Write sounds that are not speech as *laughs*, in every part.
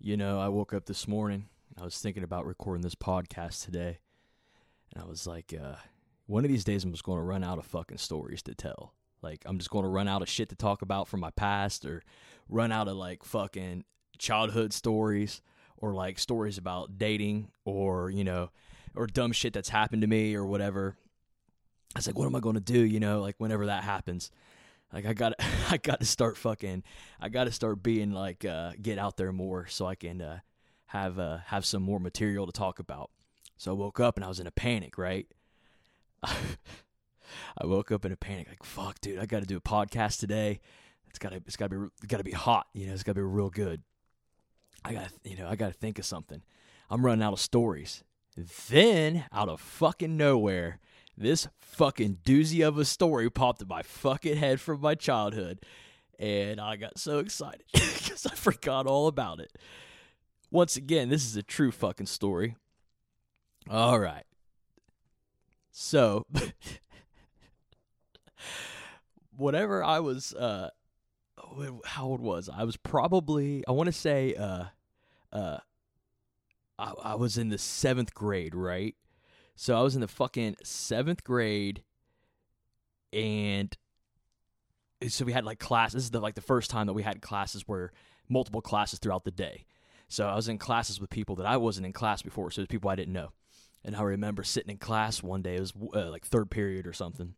You know, I woke up this morning. and I was thinking about recording this podcast today. And I was like, uh, one of these days I'm just going to run out of fucking stories to tell. Like, I'm just going to run out of shit to talk about from my past or run out of like fucking childhood stories or like stories about dating or, you know, or dumb shit that's happened to me or whatever. I was like, what am I going to do, you know, like whenever that happens? Like I got *laughs* I got to start fucking I got to start being like uh get out there more so I can uh have uh have some more material to talk about. So I woke up and I was in a panic, right? *laughs* I woke up in a panic like fuck dude, I got to do a podcast today. It's got to it's got to be got to be hot, you know, it's got to be real good. I got you know, I got to think of something. I'm running out of stories. Then out of fucking nowhere, this fucking doozy of a story popped in my fucking head from my childhood. And I got so excited *laughs* because I forgot all about it. Once again, this is a true fucking story. All right. So, *laughs* whatever I was, uh, how old was I? I was probably, I want to say, uh, uh, I, I was in the seventh grade, right? So I was in the fucking seventh grade, and so we had like class. This is the like the first time that we had classes where multiple classes throughout the day. So I was in classes with people that I wasn't in class before, so it was people I didn't know. And I remember sitting in class one day. It was uh, like third period or something,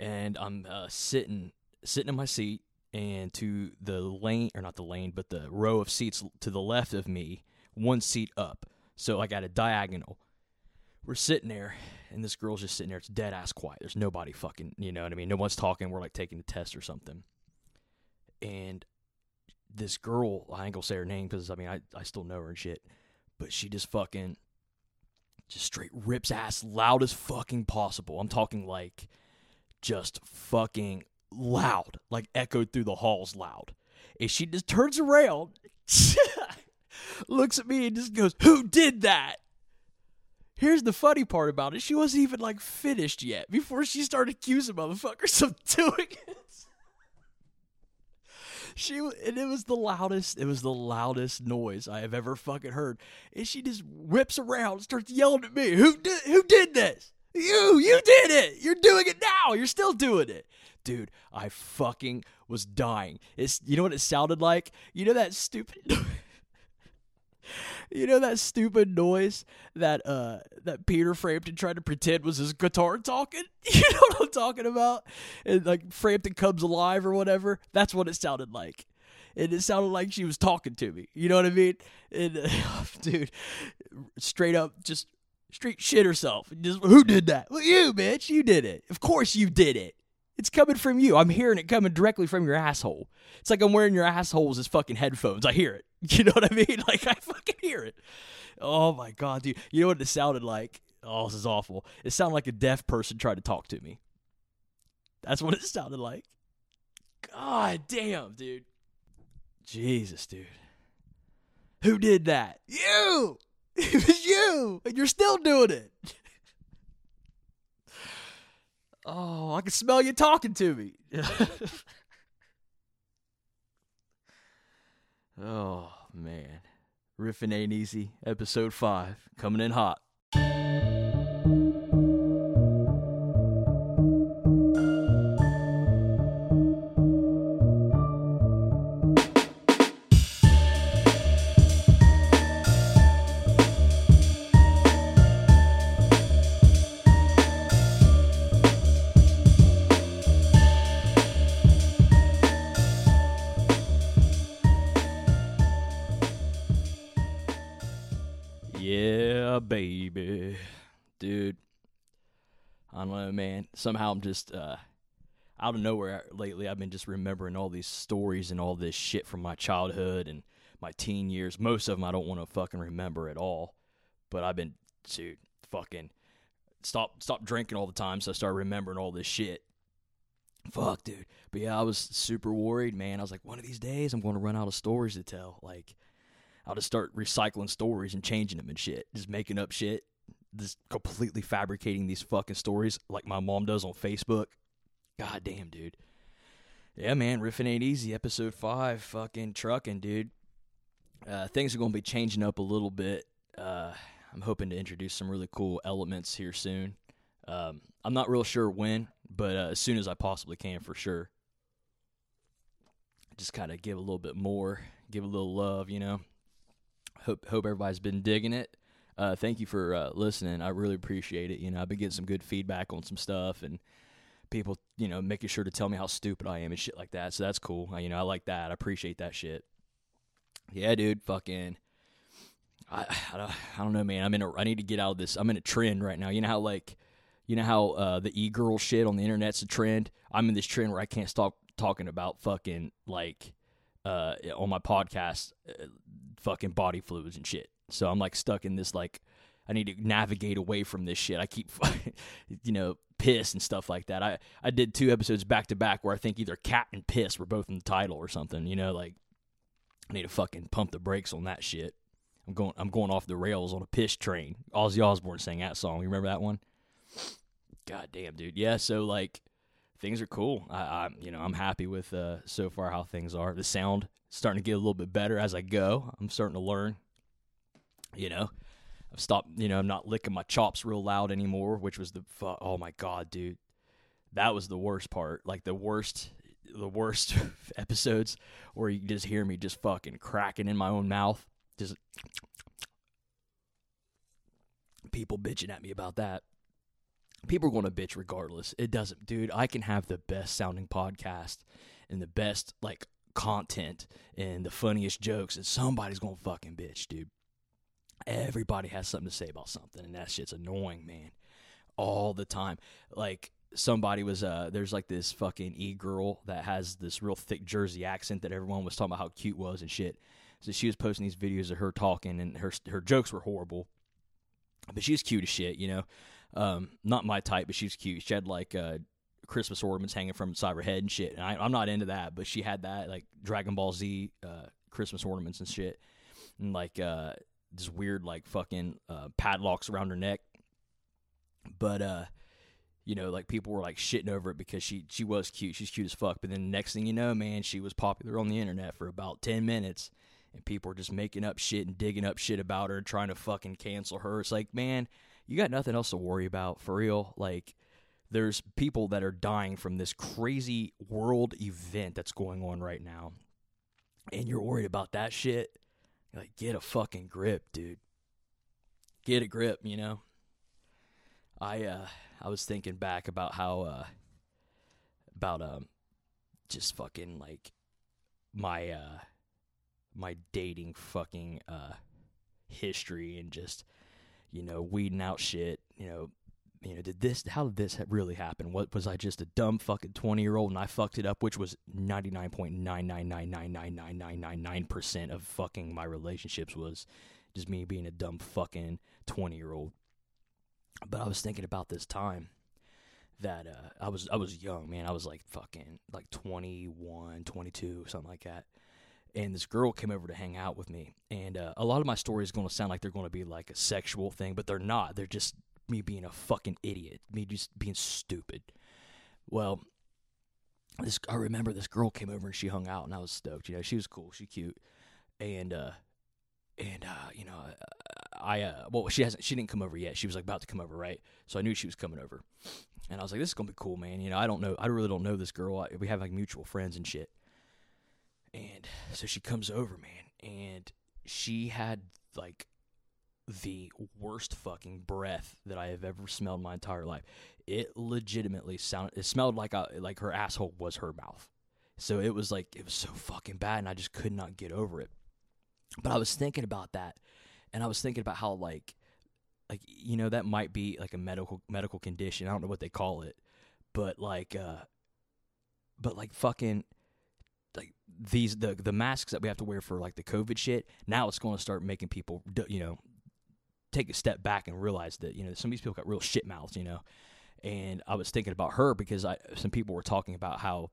and I'm uh, sitting sitting in my seat, and to the lane or not the lane, but the row of seats to the left of me, one seat up. So I got a diagonal we're sitting there and this girl's just sitting there. It's dead ass quiet. There's nobody fucking, you know what I mean? No one's talking. We're like taking a test or something. And this girl, I ain't gonna say her name because I mean, I, I still know her and shit, but she just fucking, just straight rips ass loud as fucking possible. I'm talking like just fucking loud, like echoed through the halls loud. And she just turns around, *laughs* looks at me and just goes, Who did that? Here's the funny part about it. She wasn't even like finished yet before she started accusing motherfuckers of *laughs* doing it. She and it was the loudest. It was the loudest noise I have ever fucking heard. And she just whips around, and starts yelling at me. Who did? Who did this? You. You did it. You're doing it now. You're still doing it, dude. I fucking was dying. It's you know what it sounded like. You know that stupid. *laughs* you know that stupid noise that uh that Peter Frampton tried to pretend was his guitar talking? *laughs* You know what I'm talking about? And like Frampton comes alive or whatever. That's what it sounded like. And it sounded like she was talking to me. You know what I mean? And uh, *laughs* dude, straight up just straight shit herself. Just who did that? Well, you, bitch. You did it. Of course you did it. It's coming from you. I'm hearing it coming directly from your asshole. It's like I'm wearing your assholes as fucking headphones. I hear it. *laughs* You know what I mean? Like I fucking hear it. Oh my god, dude. You know what it sounded like? Oh, this is awful. It sounded like a deaf person tried to talk to me. That's what it sounded like. God damn, dude. Jesus, dude. Who did that? You! *laughs* It was you! And you're still doing it. Oh, I can smell you talking to me. *laughs* oh, man. Riffing ain't easy. Episode 5. Coming in hot. Somehow I'm just uh out of nowhere lately I've been just remembering all these stories and all this shit from my childhood and my teen years. Most of them I don't want to fucking remember at all. But I've been dude, fucking stop stop drinking all the time so I started remembering all this shit. Fuck, dude. But yeah, I was super worried, man. I was like, one of these days I'm going to run out of stories to tell. Like I'll just start recycling stories and changing them and shit. Just making up shit. Just completely fabricating these fucking stories like my mom does on Facebook. God damn, dude. Yeah, man, riffing ain't easy. Episode five, fucking trucking, dude. uh, things are going to be changing up a little bit. Uh, I'm hoping to introduce some really cool elements here soon. Um, I'm not real sure when, but uh, as soon as I possibly can, for sure. Just kind of give a little bit more, give a little love, you know. Hope hope everybody's been digging it. Uh, thank you for uh, listening. I really appreciate it. You know, I've been getting some good feedback on some stuff and people, you know, making sure to tell me how stupid I am and shit like that. So that's cool. You know, I like that. I appreciate that shit. Yeah, dude. Fucking. I, *sighs* I don't, I don't know, man. I'm in a. I need to get out of this. I'm in a trend right now. You know how like, you know how uh, the e girl shit on the internet's a trend. I'm in this trend where I can't stop talking about fucking like, uh, on my podcast, uh, fucking body fluids and shit. So I'm like stuck in this like I need to navigate away from this shit. I keep *laughs* you know piss and stuff like that. I I did two episodes back to back where I think either cat and piss were both in the title or something. You know, like I need to fucking pump the brakes on that shit. I'm going I'm going off the rails on a piss train. Ozzy Osbourne sang that song. You remember that one? God damn, dude. Yeah, so like things are cool. I, I you know I'm happy with uh, so far how things are. The sound starting to get a little bit better as I go. I'm starting to learn you know, I've stopped. You know, I'm not licking my chops real loud anymore, which was the fu- oh my god, dude, that was the worst part. Like the worst, the worst *laughs* episodes where you just hear me just fucking cracking in my own mouth, just people bitching at me about that. People are going to bitch regardless. It doesn't, dude. I can have the best sounding podcast and the best like content and the funniest jokes, and somebody's going to fucking bitch, dude. Everybody has something to say about something, and that shit's annoying, man. All the time. Like somebody was uh there's like this fucking e girl that has this real thick Jersey accent that everyone was talking about how cute was and shit. So she was posting these videos of her talking, and her her jokes were horrible, but she was cute as shit, you know. Um, not my type, but she was cute. She had like uh, Christmas ornaments hanging from inside her head and shit. And I, am not into that, but she had that like Dragon Ball Z uh, Christmas ornaments and shit, and like uh, this weird like fucking uh, padlocks around her neck. But uh, you know, like people were like shitting over it because she she was cute. She's cute as fuck. But then the next thing you know, man, she was popular on the internet for about ten minutes, and people were just making up shit and digging up shit about her, trying to fucking cancel her. It's like, man, you got nothing else to worry about for real. Like, there's people that are dying from this crazy world event that's going on right now, and you're worried about that shit like, get a fucking grip, dude. Get a grip, you know? I uh I was thinking back about how uh about um just fucking like my uh my dating fucking uh history and just you know weeding out shit you know you know, did this, how did this really happen? What was I just a dumb fucking 20 year old and I fucked it up, which was 99.999999999% of fucking my relationships was just me being a dumb fucking 20 year old. But I was thinking about this time that uh, I was I was young, man. I was like fucking like 21, 22, something like that. And this girl came over to hang out with me. And uh, a lot of my stories going to sound like they're going to be like a sexual thing, but they're not. They're just me being a fucking idiot, me just being stupid. Well, this I remember this girl came over and she hung out, and I was stoked. You know, she was cool, she cute, and uh, and uh, you know, I uh, well, she hasn't, she didn't come over yet. She was like about to come over, right? So I knew she was coming over, and I was like, this is gonna be cool, man. You know, I don't know, I really don't know this girl. I, we have like mutual friends and shit, and so she comes over, man, and she had like the worst fucking breath that I have ever smelled my entire life. It legitimately sounded. It smelled like a like her asshole was her mouth. So it was like it was so fucking bad, and I just could not get over it. But I was thinking about that, and I was thinking about how like like you know that might be like a medical medical condition. I don't know what they call it, but like uh, but like fucking like these the the masks that we have to wear for like the COVID shit. Now it's going to start making people you know take a step back and realize that you know some of these people got real shit mouths, you know. And I was thinking about her because I some people were talking about how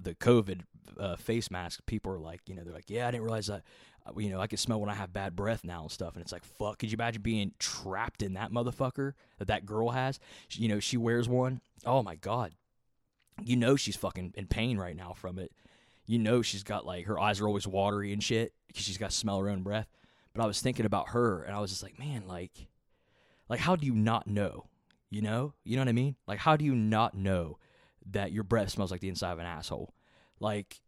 the COVID uh, face mask. People are like, you know, they're like, yeah, I didn't realize that. Uh, you know, I can smell when I have bad breath now and stuff. And it's like, fuck. Could you imagine being trapped in that motherfucker that that girl has? She, you know, she wears one. Oh my god. You know she's fucking in pain right now from it. you know she's got like her eyes are always watery and shit because she's got to smell her own breath. But I was thinking about her and I was just like, man, like, like how do you not know? You know, you know what I mean? Like, how do you not know that your breath smells like the inside of an asshole? Like,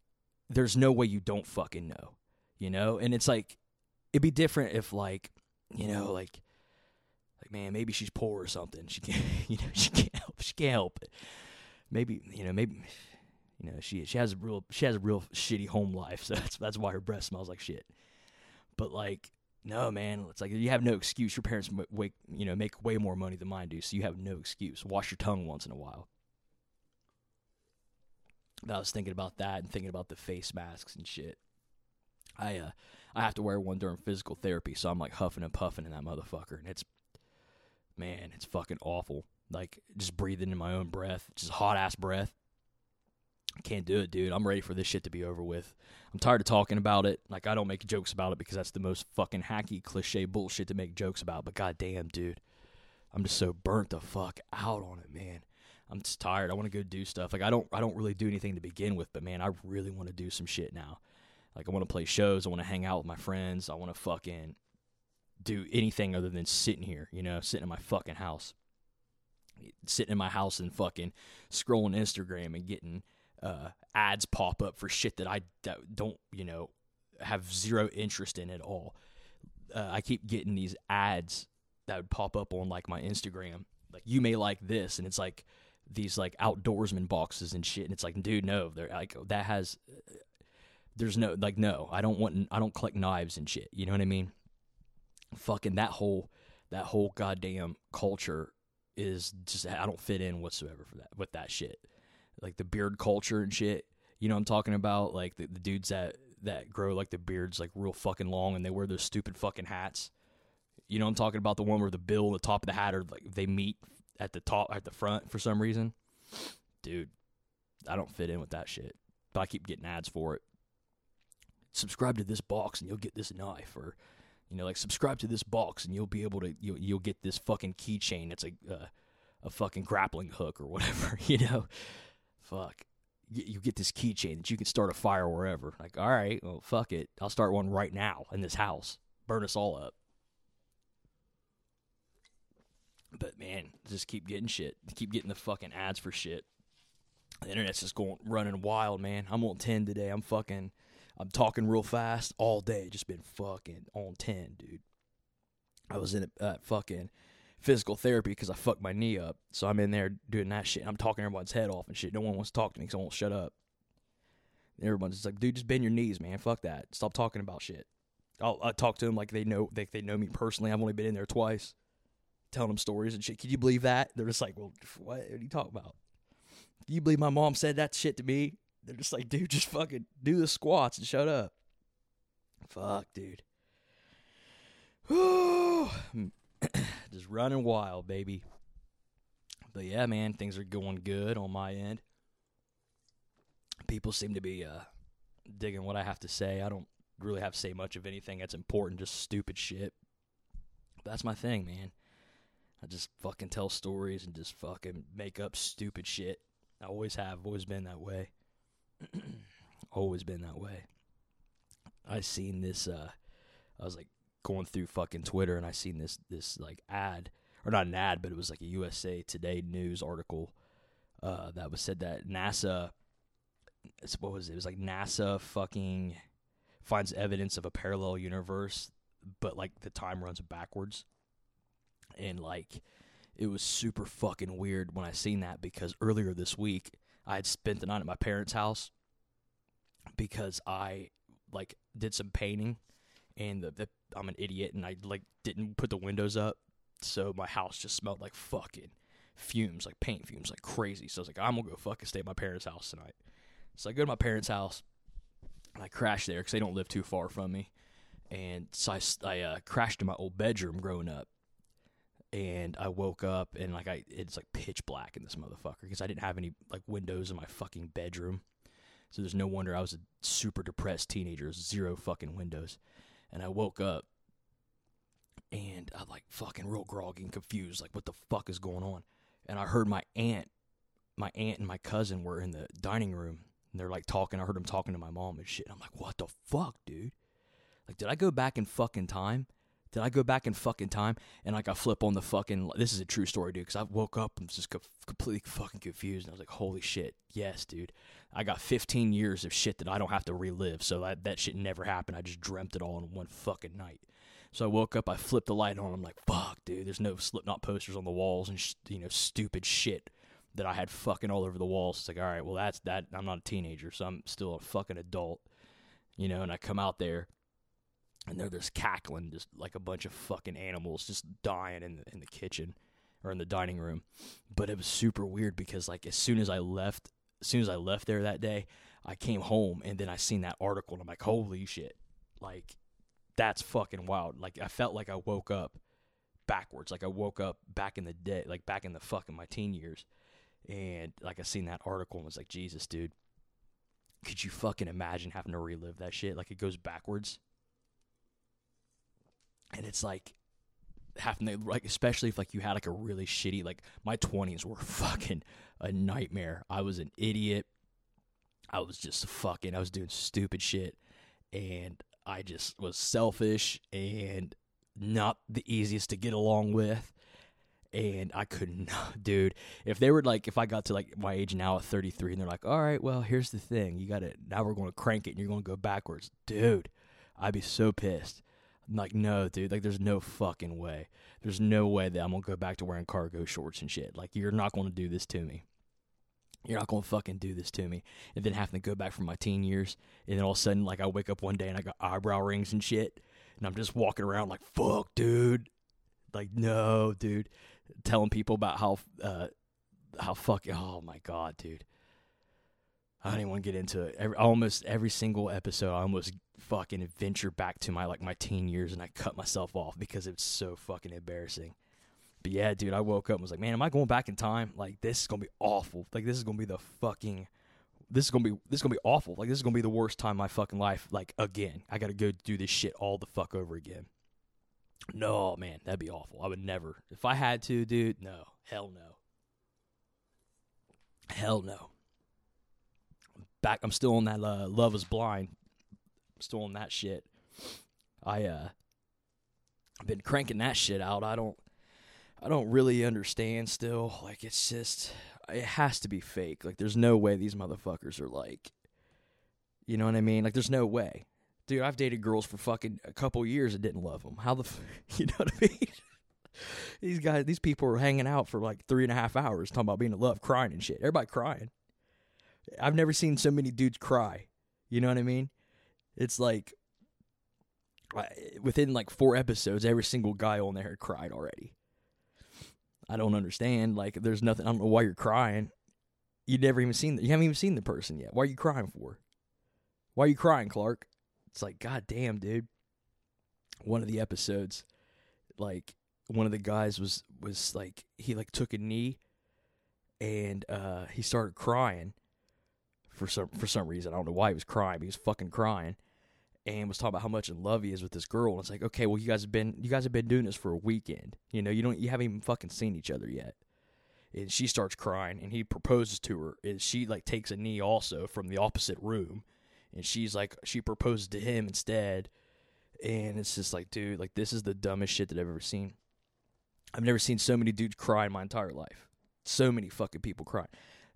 there's no way you don't fucking know, you know? And it's like, it'd be different if like, you know, like, like man, maybe she's poor or something. She can't, *laughs* you know, she can't help, she can't help it. Maybe, you know, maybe you know, she she has a real she has a real shitty home life, so that's that's why her breath smells like shit. But like, no, man, it's like you have no excuse. Your parents make you know make way more money than mine do, so you have no excuse. Wash your tongue once in a while. I was thinking about that and thinking about the face masks and shit. I uh I have to wear one during physical therapy, so I'm like huffing and puffing in that motherfucker, and it's man, it's fucking awful. Like just breathing in my own breath, just hot ass breath. Can't do it, dude. I'm ready for this shit to be over with. I'm tired of talking about it. Like I don't make jokes about it because that's the most fucking hacky cliche bullshit to make jokes about. But goddamn, dude, I'm just so burnt the fuck out on it, man. I'm just tired. I want to go do stuff. Like I don't I don't really do anything to begin with, but man, I really want to do some shit now. Like I want to play shows. I want to hang out with my friends. I want to fucking do anything other than sitting here, you know, sitting in my fucking house. Sitting in my house and fucking scrolling Instagram and getting uh, ads pop up for shit that I don't, you know, have zero interest in at all. Uh, I keep getting these ads that would pop up on like my Instagram, like you may like this, and it's like these like outdoorsman boxes and shit, and it's like, dude, no, they're like that has. There's no like no, I don't want I don't collect knives and shit. You know what I mean? Fucking that whole that whole goddamn culture is just I don't fit in whatsoever for that with that shit like the beard culture and shit. You know I'm talking about? Like the, the dudes that that grow like the beards like real fucking long and they wear those stupid fucking hats. You know I'm talking about the one where the bill and the top of the hat are like they meet at the top at the front for some reason. Dude, I don't fit in with that shit. But I keep getting ads for it. Subscribe to this box and you'll get this knife or you know like subscribe to this box and you'll be able to you'll, you'll get this fucking keychain. that's a uh, a fucking grappling hook or whatever, *laughs* you know fuck, you get this keychain that you can start a fire wherever. Like, all right, well, fuck it. I'll start one right now in this house. Burn us all up. But man, just keep getting shit. Keep getting the fucking ads for shit. The internet's just going running wild, man. I'm on 10 today. I'm fucking I'm talking real fast all day. Just been fucking on 10, dude. I was in a uh, fucking physical therapy because I fucked my knee up. So I'm in there doing that shit. I'm talking everyone's head off and shit. No one wants to talk to me because I won't shut up. Everyone's just like, dude, just bend your knees, man. Fuck that. Stop talking about shit. I'll, I'll talk to them like they know they, they know me personally. I've only been in there twice, telling them stories and shit. Can you believe that? They're just like, well, what, what are you talking about? Do you believe my mom said that shit to me? They're just like, dude, just fucking do the squats and shut up. Fuck, dude. *sighs* Hmm. Just running wild, baby. But yeah, man, things are going good on my end. People seem to be uh, digging what I have to say. I don't really have to say much of anything that's important, just stupid shit. But that's my thing, man. I just fucking tell stories and just fucking make up stupid shit. I always have, always been that way. *clears throat* always been that way. I seen this uh I was like going through fucking Twitter and I seen this this like ad or not an ad, but it was like a USA Today news article uh, that was said that NASA. What was it? It was like NASA fucking finds evidence of a parallel universe, but like the time runs backwards, and like it was super fucking weird when I seen that because earlier this week I had spent the night at my parents' house because I like did some painting and the, the I'm an idiot and I like didn't put the windows up, so my house just smelled like fucking fumes, like paint fumes, like crazy. So I was like, I'm gonna go fucking stay at my parents' house tonight. So I go to my parents' house and I crash there because they don't live too far from me. And so I, I uh, crashed in my old bedroom growing up. And I woke up and like I, it's like pitch black in this motherfucker because I didn't have any like windows in my fucking bedroom. So there's no wonder I was a super depressed teenager. Zero fucking windows and I woke up and I'm like fucking real groggy and confused, like what the fuck is going on? And I heard my aunt, my aunt and my cousin were in the dining room And they're like talking. I heard them talking to my mom and shit. I'm like, what the fuck, dude? Like, did I go back in fucking time? Did I go back in fucking time? And like, I flip on the fucking. This is a true story, dude. Because I woke up and was just co- completely fucking confused. And I was like, holy shit, yes, dude. I got 15 years of shit that I don't have to relive. So that that shit never happened. I just dreamt it all in one fucking night. So I woke up, I flipped the light on. I'm like, fuck, dude. There's no Slipknot posters on the walls and sh- you know stupid shit that I had fucking all over the walls. It's like, all right, well that's that. I'm not a teenager, so I'm still a fucking adult, you know. And I come out there, and they're just cackling, just like a bunch of fucking animals, just dying in the in the kitchen or in the dining room. But it was super weird because like as soon as I left, as soon as I left there that day, I came home and then I seen that article and I'm like, holy shit, like that's fucking wild. Like I felt like I woke up backwards. Like I woke up back in the day, like back in the fucking my teen years. And like I seen that article and was like, Jesus, dude. Could you fucking imagine having to relive that shit? Like it goes backwards. And it's like having to like especially if like you had like a really shitty like my twenties were *laughs* fucking a nightmare. I was an idiot. I was just fucking I was doing stupid shit. And I just was selfish and not the easiest to get along with. And I couldn't, *laughs* dude. If they were like, if I got to like my age now at 33 and they're like, all right, well, here's the thing. You got to, now we're going to crank it and you're going to go backwards. Dude, I'd be so pissed. Like, no, dude, like, there's no fucking way. There's no way that I'm to go back to wearing cargo shorts and shit. Like, you're not to do this to me. You're not gonna fucking do this to me. And then having to go back from my teen years, and then all of a sudden, like I wake up one day and I got eyebrow rings and shit, and I'm just walking around like, "Fuck, dude!" Like, no, dude. Telling people about how, uh, how fucking, oh my god, dude. I don't even want to get into it. Every, almost every single episode, I almost fucking adventure back to my like my teen years, and I cut myself off because it's so fucking embarrassing. But yeah, dude, I woke up and was like, man, am I going back in time? Like this is gonna be awful. Like this is gonna be the fucking this is gonna be this is gonna be awful. Like this is gonna be the worst time of my fucking life. Like again, I gotta go do this shit all the fuck over again. No, man, that'd be awful. I would never. If I had to, dude, no, hell no, hell no. Back, I'm still on that uh, Love Is Blind. I'm still on that shit. I uh, I've been cranking that shit out. I don't. I don't really understand still. Like it's just it has to be fake. Like there's no way these motherfuckers are like you know what I mean? Like there's no way. Dude, I've dated girls for fucking a couple years and didn't love them. How the f- *laughs* you know what I mean? *laughs* these guys, these people are hanging out for like three and a half hours talking about being in love, crying and shit. Everybody crying. I've never seen so many dudes cry. You know what I mean? It's like within like four episodes, every single guy on there had cried already. I don't understand. Like, there's nothing. I don't know why you're crying. You never even seen. The, you haven't even seen the person yet. Why are you crying for? Why are you crying, Clark? It's like, god damn, dude. One of the episodes, like, one of the guys was was like he like took a knee, and uh he started crying. For some for some reason, I don't know why he was crying. he was fucking crying, and was talking about how much in love he is with this girl. And it's like, okay, well, you guys have been you guys have been doing this for a weekend. You know, you don't you haven't even fucking seen each other yet. And she starts crying, and he proposes to her. And she like takes a knee also from the opposite room, and she's like she proposes to him instead. And it's just like, dude, like this is the dumbest shit that I've ever seen. I've never seen so many dudes cry in my entire life. So many fucking people cry,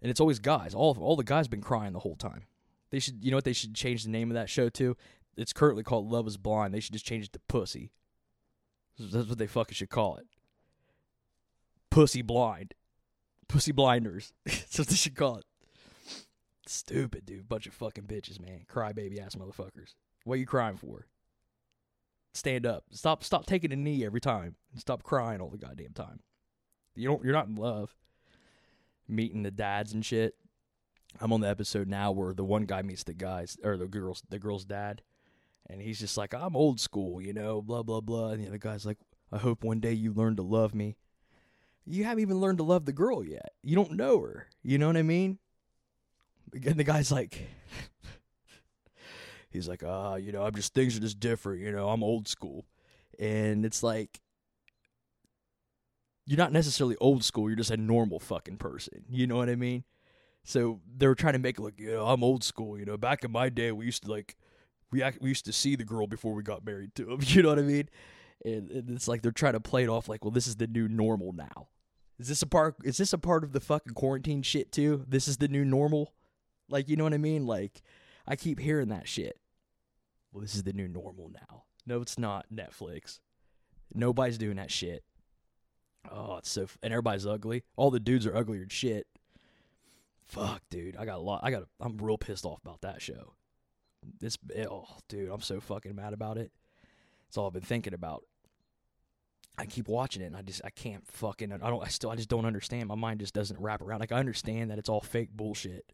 and it's always guys. All all the guys been crying the whole time. They should, you know what they should change the name of that show to? It's currently called Love Is Blind. They should just change it to Pussy. That's what they fucking should call it. Pussy Blind, Pussy Blinders. *laughs* That's what they should call it. Stupid dude, bunch of fucking bitches, man. Crybaby ass motherfuckers. What are you crying for? Stand up. Stop. Stop taking a knee every time. Stop crying all the goddamn time. You don't. You're not in love. Meeting the dads and shit. I'm on the episode now where the one guy meets the guys or the girls, the girl's dad, and he's just like, "I'm old school, you know, blah blah blah." And the other guy's like, "I hope one day you learn to love me." You haven't even learned to love the girl yet. You don't know her. You know what I mean? And the guy's like, *laughs* he's like, ah, you know, I'm just things are just different. You know, I'm old school, and it's like. You're not necessarily old school. You're just a normal fucking person. You know what I mean? So they were trying to make it look, you know, I'm old school. You know, back in my day, we used to like, we act, we used to see the girl before we got married to him. *laughs* You know what I mean? And, and it's like they're trying to play it off like, well, this is the new normal now. Is this a part? Is this a part of the fucking quarantine shit too? This is the new normal. Like, you know what I mean? Like, I keep hearing that shit. Well, this is the new normal now. No, it's not Netflix. Nobody's doing that shit. Oh, it's so and everybody's ugly. All the dudes are uglier than shit. Fuck, dude. I got a lot. I got. A, I'm real pissed off about that show. This. Eh, oh, dude. I'm so fucking mad about it. It's all I've been thinking about. I keep watching it and I just I can't fucking I don't I still I just don't understand. My mind just doesn't wrap around. Like I understand that it's all fake bullshit.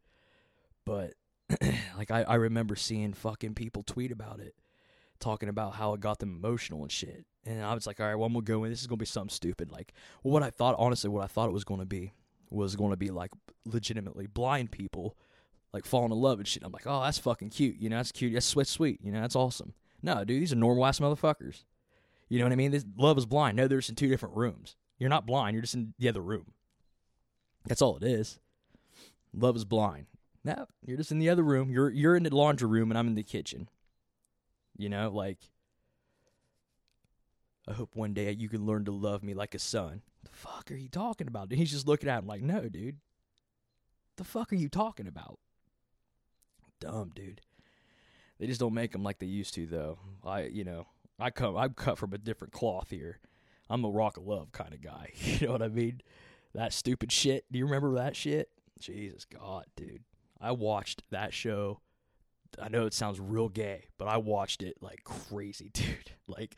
But *clears throat* like I, I remember seeing fucking people tweet about it, talking about how it got them emotional and shit. And I was like, all right, well I'm gonna go in. This is gonna be something stupid. Like what I thought honestly, what I thought it was gonna be was gonna be like legitimately blind people like falling in love and shit. I'm like, oh, that's fucking cute. You know, that's cute. That's sweet, sweet. You know, that's awesome. No, dude, these are normal ass motherfuckers. You know what I mean? This love is blind. No, they're just in two different rooms. You're not blind. You're just in the other room. That's all it is. Love is blind. No, you're just in the other room. You're you're in the laundry room and I'm in the kitchen. You know, like I hope one day you can learn to love me like a son. The fuck are you talking about? And he's just looking at him like, no, dude. The fuck are you talking about? Dumb, dude. They just don't make them like they used to, though. I, you know, I come, I'm cut from a different cloth here. I'm a rock of love kind of guy. *laughs* You know what I mean? That stupid shit. Do you remember that shit? Jesus God, dude. I watched that show. I know it sounds real gay, but I watched it like crazy, *laughs* dude. Like,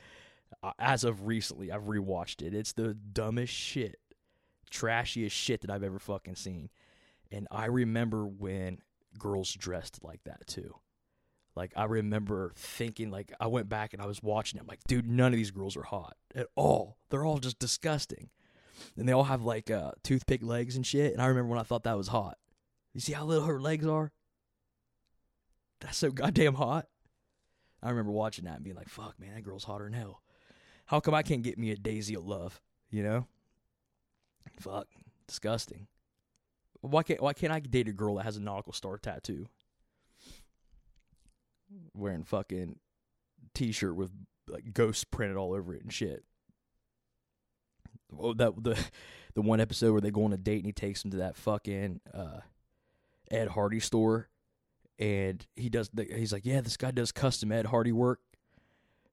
uh, as of recently, I've rewatched it. It's the dumbest shit, trashiest shit that I've ever fucking seen. And I remember when girls dressed like that too. Like I remember thinking, like I went back and I was watching it. I'm like, dude, none of these girls are hot at all. They're all just disgusting, and they all have like uh, toothpick legs and shit. And I remember when I thought that was hot. You see how little her legs are? That's so goddamn hot. I remember watching that and being like, fuck, man, that girl's hotter than hell. How come I can't get me a daisy of love? You know? Fuck, disgusting. Why can't Why can't I date a girl that has a nautical star tattoo? wearing fucking t-shirt with like ghosts printed all over it and shit. Oh, that the the one episode where they go on a date and he takes them to that fucking uh, Ed Hardy store, and he does. The, he's like, yeah, this guy does custom Ed Hardy work,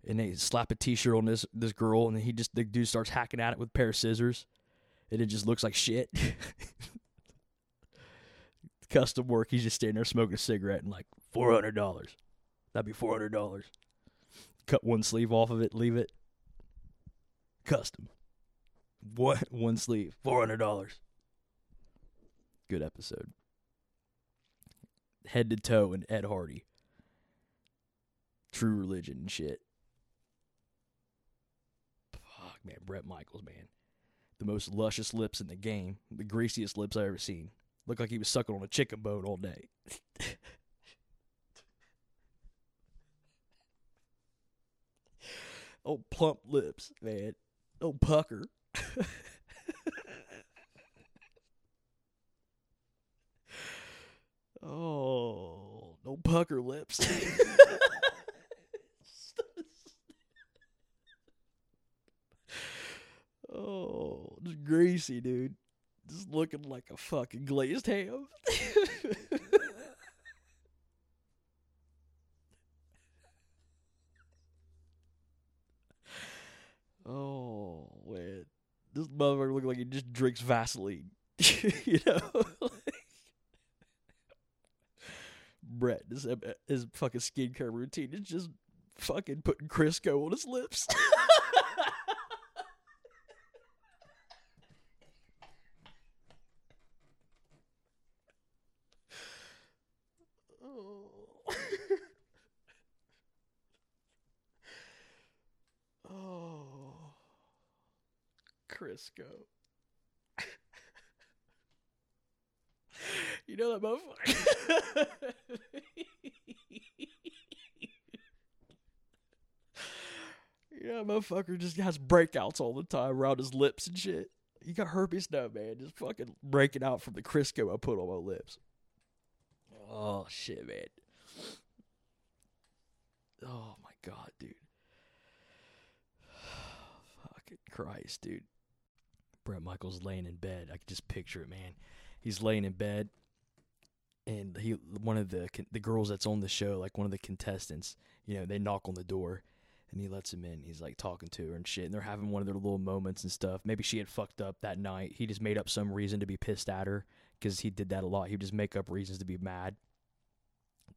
and they slap a T-shirt on this this girl, and then he just the dude starts hacking at it with a pair of scissors, and it just looks like shit. *laughs* custom work. He's just standing there smoking a cigarette and like four hundred dollars. That'd be four hundred dollars. Cut one sleeve off of it, leave it. Custom. What one sleeve? Four hundred dollars. Good episode. Head to toe in Ed Hardy. True religion and shit. Fuck man, Bret Michaels, man. The most luscious lips in the game. The greasiest lips I ever seen. Looked like he was sucking on a chicken bone all day. *laughs* Oh, plump lips, man. Oh, pucker. *laughs* oh, no pucker lips. *laughs* oh, just greasy, dude. Just looking like a fucking glazed ham. *laughs* Oh man, this motherfucker look like he just drinks Vaseline. *laughs* you know, Bret, his uh, uh, his fucking skincare routine is just fucking putting Crisco on his lips. *laughs* Oh. *laughs* oh Crisco. *laughs* you know that motherfucker. Yeah, motherfucker just has breakouts all the time around his lips and shit. You got herpes? No, man. Just fucking breaking out from the Crisco I put on my lips. Oh shit, man. Oh my god, dude. *sighs* Fucking Christ, dude. Bret Michaels laying in bed. I can just picture it, man. He's laying in bed, and he one of the the girls that's on the show, like one of the contestants, you know, they knock on the door, and he lets him in. He's like talking to her and shit, and they're having one of their little moments and stuff. Maybe she had fucked up that night. He just made up some reason to be pissed at her because he did that a lot. He would just make up reasons to be mad.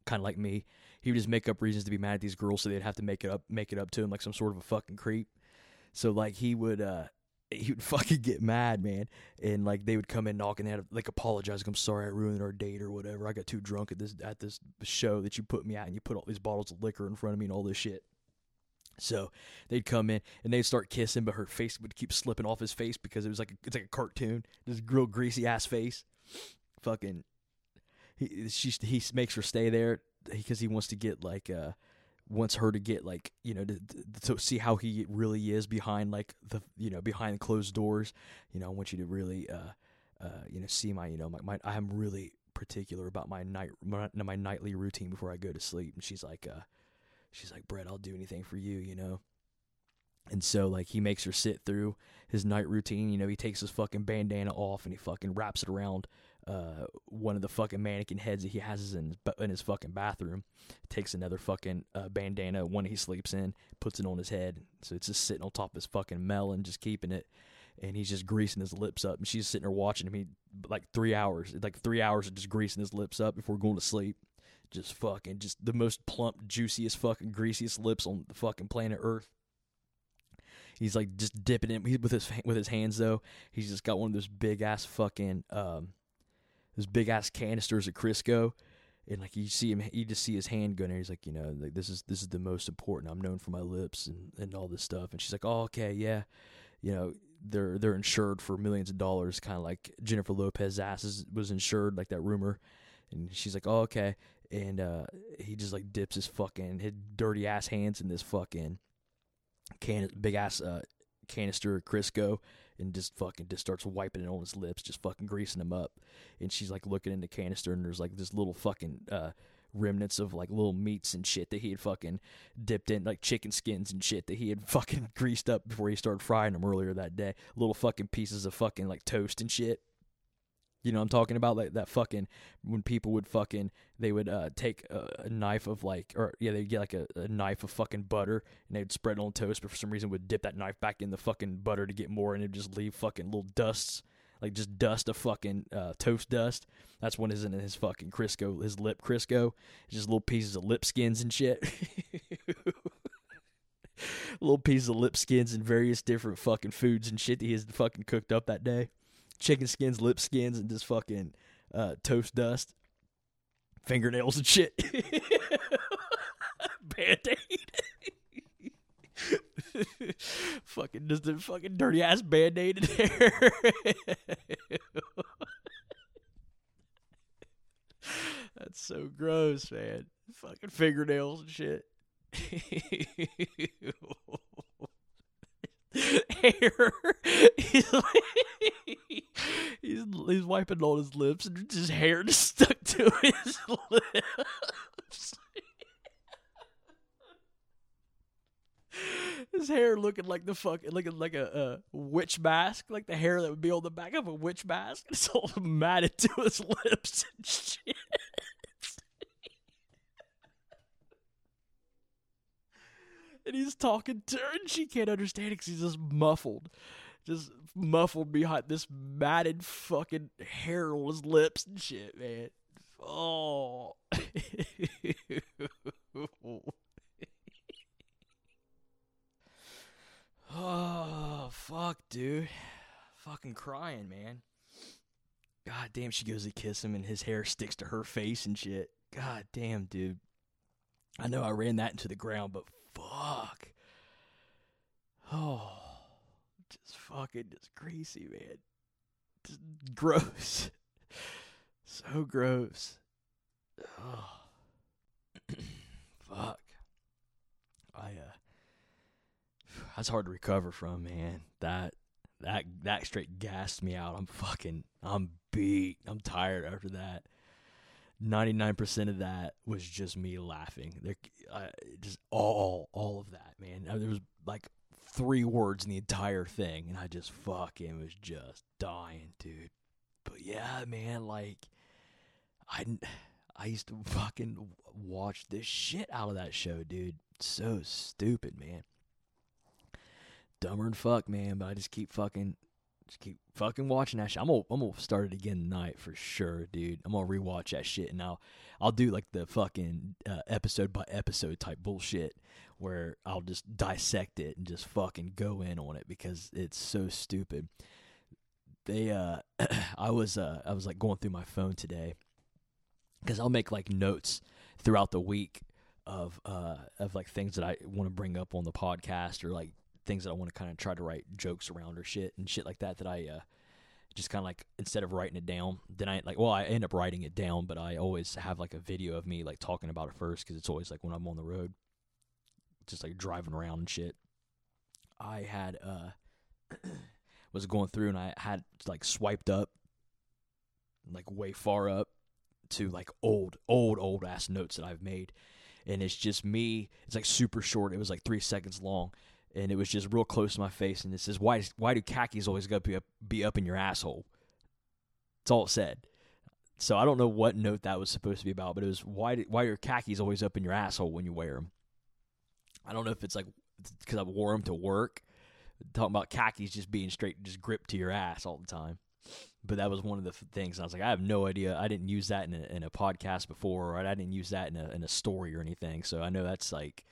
Kind of like me, he would just make up reasons to be mad at these girls, so they'd have to make it up, make it up to him like some sort of a fucking creep. So like he would, uh he would *laughs* fucking get mad, man, and like they would come in knocking at like apologize. I'm sorry, I ruined our date or whatever. I got too drunk at this at this show that you put me at, and you put all these bottles of liquor in front of me and all this shit. So they'd come in and they'd start kissing, but her face would keep slipping off his face because it was like a, it's like a cartoon, this real greasy ass face. Fucking, he she he makes her stay there because he wants to get like uh wants her to get like you know to, to see how he really is behind like the you know behind closed doors. You know, I want you to really uh uh you know see my you know my, my I'm really particular about my night my, my nightly routine before I go to sleep. And she's like uh she's like, Bret, I'll do anything for you, you know? And so, like, he makes her sit through his night routine. You know, he takes his fucking bandana off and he fucking wraps it around uh, one of the fucking mannequin heads that he has in his, in his fucking bathroom. Takes another fucking uh, bandana, one he sleeps in, puts it on his head. So it's just sitting on top of his fucking melon, just keeping it. And he's just greasing his lips up. And she's sitting there watching him. He, like, three hours. Like, three hours of just greasing his lips up before going to sleep just fucking just the most plump, juiciest, fucking greasiest lips on the fucking planet Earth. He's like just dipping in with his with his hands though. He's just got one of those big ass fucking um, those big ass canisters of Crisco, and like you see him, you just see his hand going. He's like, you know, like this is this is the most important. I'm known for my lips and and all this stuff. And she's like, oh okay, yeah, you know, they're they're insured for millions of dollars, kind of like Jennifer Lopez's ass was insured, like that rumor. And she's like, oh okay and uh, he just like dips his fucking his dirty ass hands in this fucking can big ass uh, canister of Crisco and just fucking just starts wiping it on his lips, just fucking greasing them up. And she's like looking in the canister and there's like this little fucking uh, remnants of like little meats and shit that he had fucking dipped in, like chicken skins and shit that he had *laughs* fucking greased up before he started frying them earlier that day. Little fucking pieces of fucking like toast and shit. You know I'm talking about like that fucking when people would fucking they would uh, take a, a, knife of like or yeah they'd get like a, a, knife of fucking butter and they'd spread it on toast but for some reason would dip that knife back in the fucking butter to get more and it'd just leave fucking little dusts like just dust of fucking uh, toast dust. That's what is in his fucking Crisco his lip Crisco. It's just little pieces of lip skins and shit. *laughs* little pieces of lip skins and various different fucking foods and shit that he has fucking cooked up that day chicken skins, lip skins, and just fucking uh, toast dust, fingernails and shit. *laughs* Band aid. *laughs* fucking just a fucking dirty ass band aid in there. *laughs* That's so gross, man. Fucking fingernails and shit hair. He's, *laughs* he's, he's wiping all his lips and his hair just stuck to his *laughs* lips. his hair looking like the fuck, looking like a, a witch mask, like the hair that would be on the back of a witch mask. *laughs* It's all matted to his lips and shit. And he's talking to her, and she can't understand it because he's just muffled, just muffled behind this matted fucking hair on his lips and shit, man. Oh. *laughs* oh, fuck, dude. Fucking crying, man. God damn, she goes to kiss him and his hair sticks to her face and shit. God damn, dude. I know I ran that into the ground, but fuck. Oh, just fucking just greasy, man. Just gross. *laughs* so gross. Oh. *clears throat* fuck. I uh that's hard to recover from, man. That that that straight gassed me out. I'm fucking I'm beat. I'm tired after that. 99% of that was just me laughing. There uh, just all all of that, man. Uh, there was like three words in the entire thing and I just fucking was just dying, dude. But yeah, man, like I I used to fucking watch the shit out of that show, dude. So stupid, man. Dumber than fuck, man. But I just keep fucking, just keep fucking watching that shit. I'm gonna, I'm gonna start it again tonight for sure, dude. I'm gonna rewatch that shit, and I'll, I'll do like the fucking uh, episode by episode type bullshit where I'll just dissect it and just fucking go in on it because it's so stupid. They, uh, *clears throat* I was, uh, I was like going through my phone today because I'll make like notes throughout the week of uh of like things that I want to bring up on the podcast or like things that I want to kind of try to write jokes around or shit and shit like that that I uh just kind of like instead of writing it down then I like well I end up writing it down but I always have like a video of me like talking about it first cuz it's always like when I'm on the road just like driving around and shit I had uh *clears throat* was going through and I had like swiped up like way far up to like old, old, old ass notes that I've made. And it's just me. It's like super short. It was like three seconds long, and it was just real close to my face. And it says, "Why? Why do khakis always go be up, be up in your asshole?" That's all it said. So I don't know what note that was supposed to be about, but it was why do, why are khakis always up in your asshole when you wear them? I don't know if it's like because I wore them to work. Talking about khakis just being straight, just gripped to your ass all the time but that was one of the things. I was like, I have no idea. I didn't use that in a, in a podcast before, or I didn't use that in a in a story or anything. So I know that's like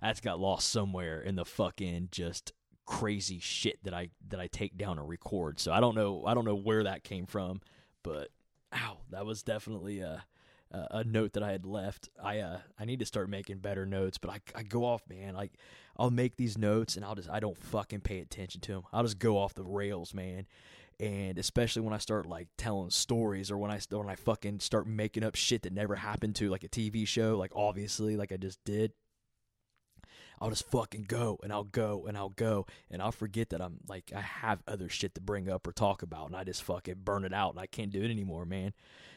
that's got lost somewhere in the fucking just crazy shit that I that I take down and record. So I don't know. I don't know where that came from, but ow, that was definitely a a note that I had left. I uh I need to start making better notes, but I I go off, man. Like I'll make these notes and I'll just I don't fucking pay attention to them. I'll just go off the rails, man and especially when I start like telling stories or when I when I fucking start making up shit that never happened to like a TV show, like obviously like I just did. I'll just fucking go and I'll go and I'll go and I'll forget that I'm like I have other shit to bring up or talk about and I just fucking burn it out and I can't do it anymore, man.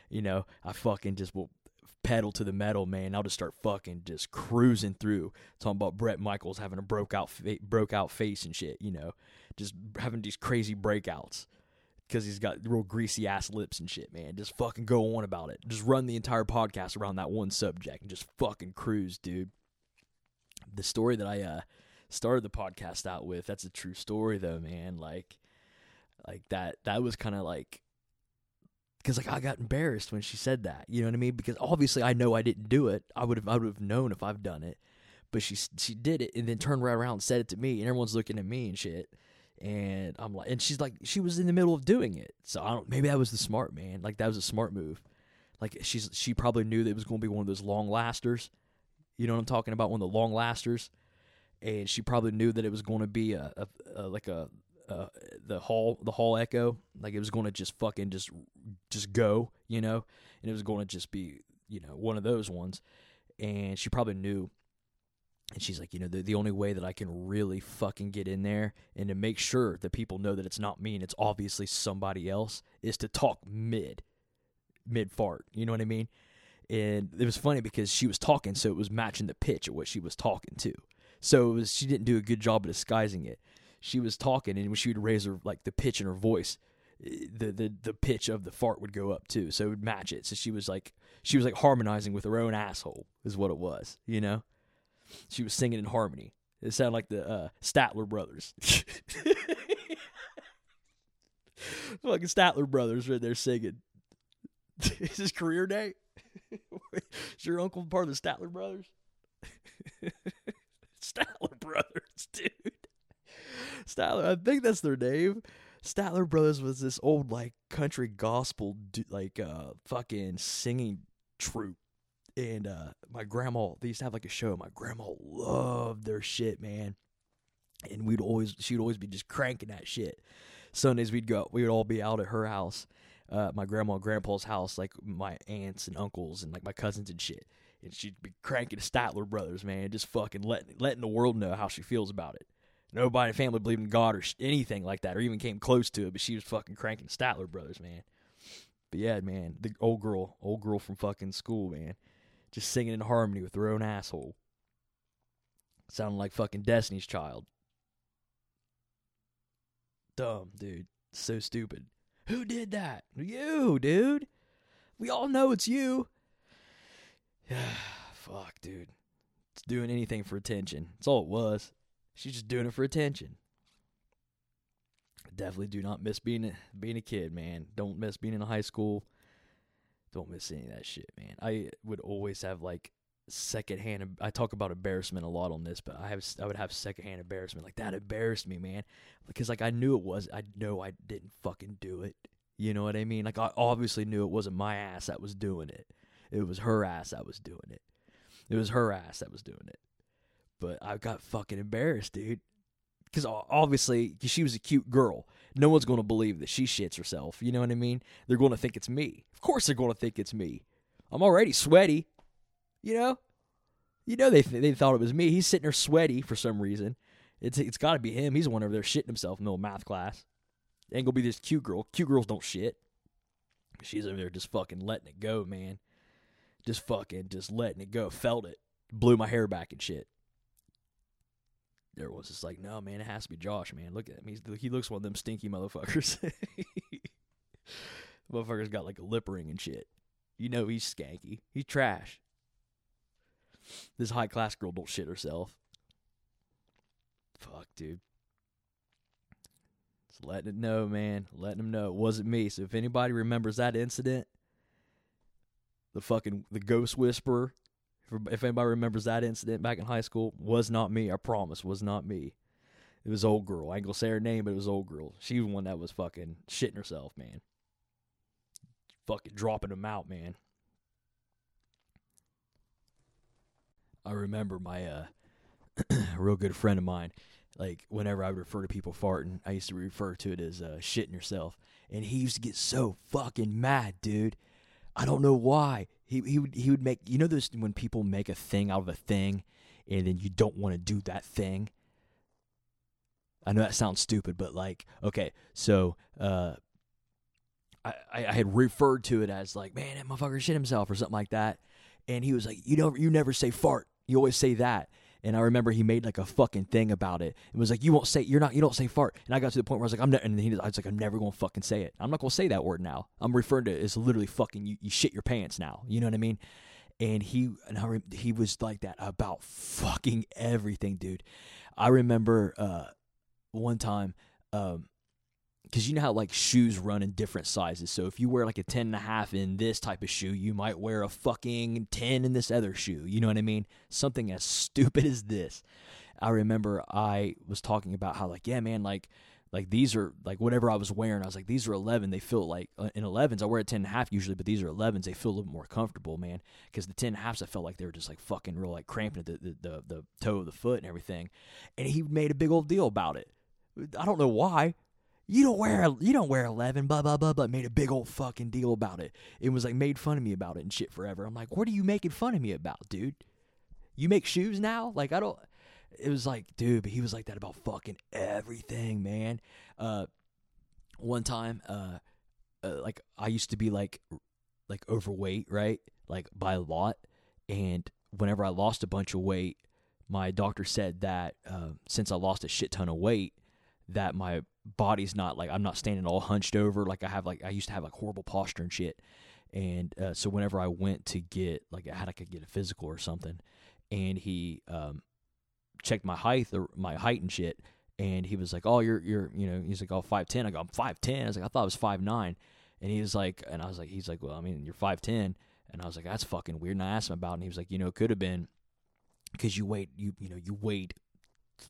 You know, I fucking just will pedal to the metal, man. I'll just start fucking just cruising through, talking about Bret Michaels having a broke out fa- broke out face and shit. You know, just having these crazy breakouts because he's got real greasy ass lips and shit, man. Just fucking go on about it. Just run the entire podcast around that one subject and just fucking cruise, dude. The story that I uh, started the podcast out with, that's a true story though, man. Like like that that was kind of like because like I got embarrassed when she said that. You know what I mean? Because obviously I know I didn't do it. I would have I would have known if I've done it. But she she did it and then turned right around and said it to me and everyone's looking at me and shit and I'm like, and she's like, she was in the middle of doing it, so I don't. Maybe that was the smart man. Like that was a smart move. Like she's she probably knew that it was going to be one of those long lasters. You know what I'm talking about? One of the long lasters, and she probably knew that it was going to be a, a, a like a, the hall the hall echo. Like it was going to just fucking just just go, you know, and it was going to just be you know one of those ones. And she probably knew and she's like, you know, the, the only way that I can really fucking get in there and to make sure that people know that it's not me and it's obviously somebody else is to talk mid, mid fart. You know what I mean? And it was funny because she was talking, so it was matching the pitch of what she was talking to. So was she didn't do a good job of disguising it. She was talking, and when she would raise her like the pitch in her voice, eh, the the the pitch of the fart would go up too, so it would match it. So she was like she was like harmonizing with her own asshole, is what it was, you know she was singing in harmony. It sounded like the uh, Statler brothers. *laughs* Fucking Statler brothers right there singing. *laughs* Is his career day? *laughs* Is your uncle part of the Statler brothers? *laughs* Statler brothers, dude. Statler, I think that's their name. Statler Brothers was this old like country gospel like uh fucking singing troupe and uh, my grandma they used to have like a show my grandma loved their shit man and we'd always she'd always be just cranking that shit sundays we'd go we would all be out at her house uh, my grandma and grandpa's house like my aunts and uncles and like my cousins and shit and she'd be cranking the statler brothers man just fucking letting letting the world know how she feels about it Nobody in the family believed in God or anything like that, or even came close to it. But she was fucking cranking Statler Brothers, man. But yeah, man, the old girl, old girl from fucking school, man, just singing in harmony with her own asshole, sounding like fucking Destiny's Child. Dumb, dude. So stupid. Who did that? You, dude. We all know it's you. *sighs* Fuck, dude. It's doing anything for attention. That's all it was. She's just doing it for attention. Definitely do not miss being a, being a kid, man. Don't miss being in high school. Don't miss any of that shit, man. I would always have like secondhand. I talk about embarrassment a lot on this, but I have I would have secondhand embarrassment. Like that embarrassed me, man, because like I knew it was. I know I didn't fucking do it. You know what I mean? Like I obviously knew it wasn't my ass that was doing it. It was her ass that was doing it. It was her ass that was doing it. But I got fucking embarrassed, dude because obviously cause she was a cute girl. No one's going to believe that she shits herself. You know what I mean? They're going to think it's me. Of course, they're going to think it's me. I'm already sweaty. You know, you know they th- they thought it was me. He's sitting there sweaty for some reason. It's it's got to be him. He's the one over there shitting himself in the middle of math class. Ain't gonna be this cute girl. Cute girls don't shit. She's over there just fucking letting it go, man. Just fucking just letting it go. Felt it. Blew my hair back and shit there was just like, no, man, it has to be Josh, man. Look at him. He's he looks one of them stinky motherfuckers. *laughs* motherfucker's got like a lip ring and shit. You know he's skanky. He's trash. This high class girl don't shit herself. Fuck, dude. Just letting it know, man. Letting them know it wasn't me. So if anybody remembers that incident, the fucking the ghost whisperer if anybody remembers that incident back in high school, was not me. I promise, was not me. It was old girl. I ain't gonna say her name, but it was old girl. She was the one that was fucking shitting herself, man. Fucking dropping them out, man. I remember my uh *clears throat* real good friend of mine, like whenever I would refer to people farting, I used to refer to it as uh, shitting yourself. And he used to get so fucking mad, dude. I don't know why. He he would he would make you know this when people make a thing out of a thing and then you don't want to do that thing. I know that sounds stupid, but like, okay, so uh I, I had referred to it as like, man, that motherfucker shit himself or something like that. And he was like, You never you never say fart. You always say that. And I remember he made like a fucking thing about it. It was like, you won't say, you're not, you don't say fart. And I got to the point where I was like, I'm not, and he, I was like, I'm never going to fucking say it. I'm not going to say that word now. I'm referring to it as literally fucking, you, you shit your pants now. You know what I mean? And he, and I, he was like that about fucking everything, dude. I remember, uh, one time, um, because you know how like shoes run in different sizes. So if you wear like a 10 and a half in this type of shoe, you might wear a fucking 10 in this other shoe. You know what I mean? Something as *laughs* stupid as this. I remember I was talking about how like, yeah, man, like like these are like whatever I was wearing, I was like, these are 11. They feel like uh, in 11s, I wear a 10 and a half usually, but these are 11s. They feel a little more comfortable, man. Because the 10 and a halves, I felt like they were just like fucking real, like cramping the, the, the, the toe of the foot and everything. And he made a big old deal about it. I don't know why you don't wear you don't wear 11 blah blah blah blah made a big old fucking deal about it. It was like made fun of me about it and shit forever. I'm like what are you making fun of me about dude? You make shoes now? Like i don't it was like dude but he was like that about fucking everything man. Uh one time uh, uh like i used to be like like overweight right? Like by a lot. And whenever i lost a bunch of weight my doctor said that uh, since i lost a shit ton of weight that my body's not like I'm not standing all hunched over like I have like I used to have like horrible posture and shit. And uh, so whenever I went to get like I had I could get a physical or something, and he um, checked my height or my height and shit, and he was like, "Oh, you're you're you know," he's like, "Oh, five ten. I go, "I'm five ten. I was like, "I thought I was five nine. and he was like, and I was like, he's like, "Well, I mean, you're five ten. and I was like, "That's fucking weird." And I asked him about, it, and he was like, "You know, it could have been." Because you weighed you you know you weighed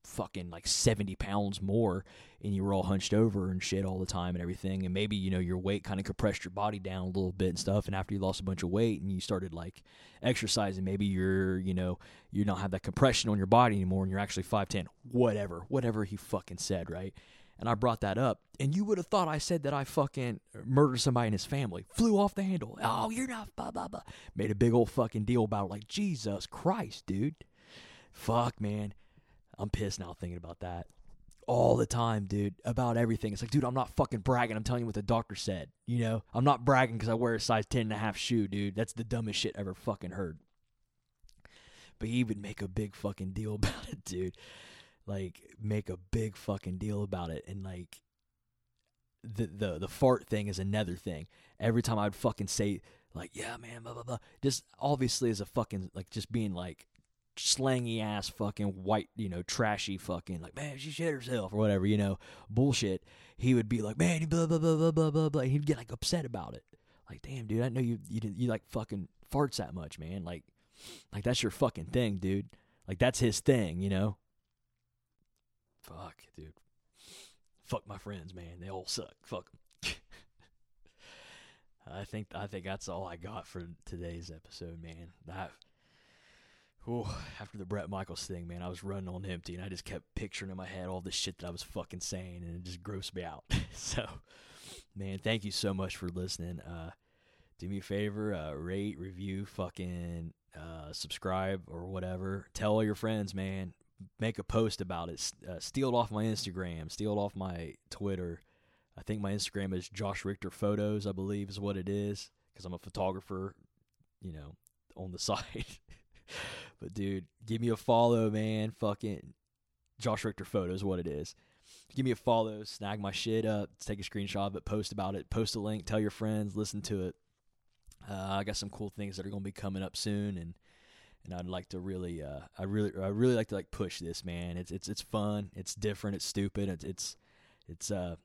fucking like 70 pounds more and you were all hunched over and shit all the time and everything and maybe you know your weight kind of compressed your body down a little bit and stuff and after you lost a bunch of weight and you started like exercising maybe you're you know you don't have that compression on your body anymore and you're actually 5'10 whatever whatever he fucking said right and I brought that up, and you would have thought I said that I fucking murdered somebody in his family. Flew off the handle. Oh, you're not blah blah blah. Made a big old fucking deal about it. Like Jesus Christ, dude. Fuck, man. I'm pissed now thinking about that. all the time, dude, about everything. It's like, dude, I'm not fucking bragging. I'm telling you what the doctor said. You know, I'm not bragging because I wear a size 10 and a half shoe, dude. That's the dumbest shit ever fucking heard. But he would make a big fucking deal *laughs* about it, dude. Like, make a big fucking deal about it. And, like, the, the, the fart thing is another thing. Every time I'd fucking say, like, yeah, man, blah, blah, blah. Just obviously as a fucking, like, just being like, slangy ass fucking white, you know, trashy fucking like, man, she shit herself or whatever, you know, bullshit. He would be like, man, blah blah blah blah blah blah blah. He'd get like upset about it. Like, damn, dude, I know you you you like fucking farts that much, man. Like, like that's your fucking thing, dude. Like that's his thing, you know. Fuck, dude. Fuck my friends, man. They all suck. Fuck them. *laughs* I think I think that's all I got for today's episode, man. That Ooh, after the Bret Michaels thing, man, I was running on empty, and I just kept picturing in my head all the shit that I was fucking saying, and it just grossed me out. *laughs* so, man, thank you so much for listening. Uh, do me a favor, uh, rate, review, fucking uh, subscribe or whatever. Tell all your friends, man. Make a post about it. Uh, steal it off my Instagram. Steal it off my Twitter. I think my Instagram is Josh Richter Photos. I believe is what it is because I'm a photographer. You know, on the *laughs* side. But dude, give me a follow, man. Fucking Josh Richter photos, what it is. Give me a follow, snag my shit up, take a screenshot of it, post about it, post a link, tell your friends, listen to it. Uh, I got some cool things that are going to be coming up soon, and and I'd like to really, uh, I really, I really like to like push this, man. It's it's it's fun, it's different, it's stupid, it's it's it's uh,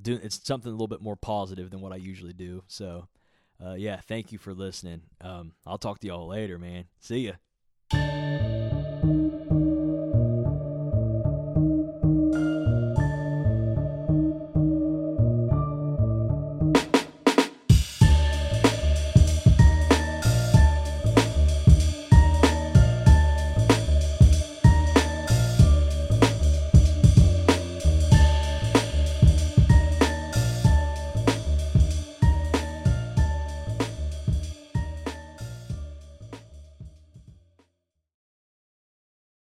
doing it's something a little bit more positive than what I usually do. So, uh, yeah, thank you for listening. Um, I'll talk to y'all later, man. See ya thank you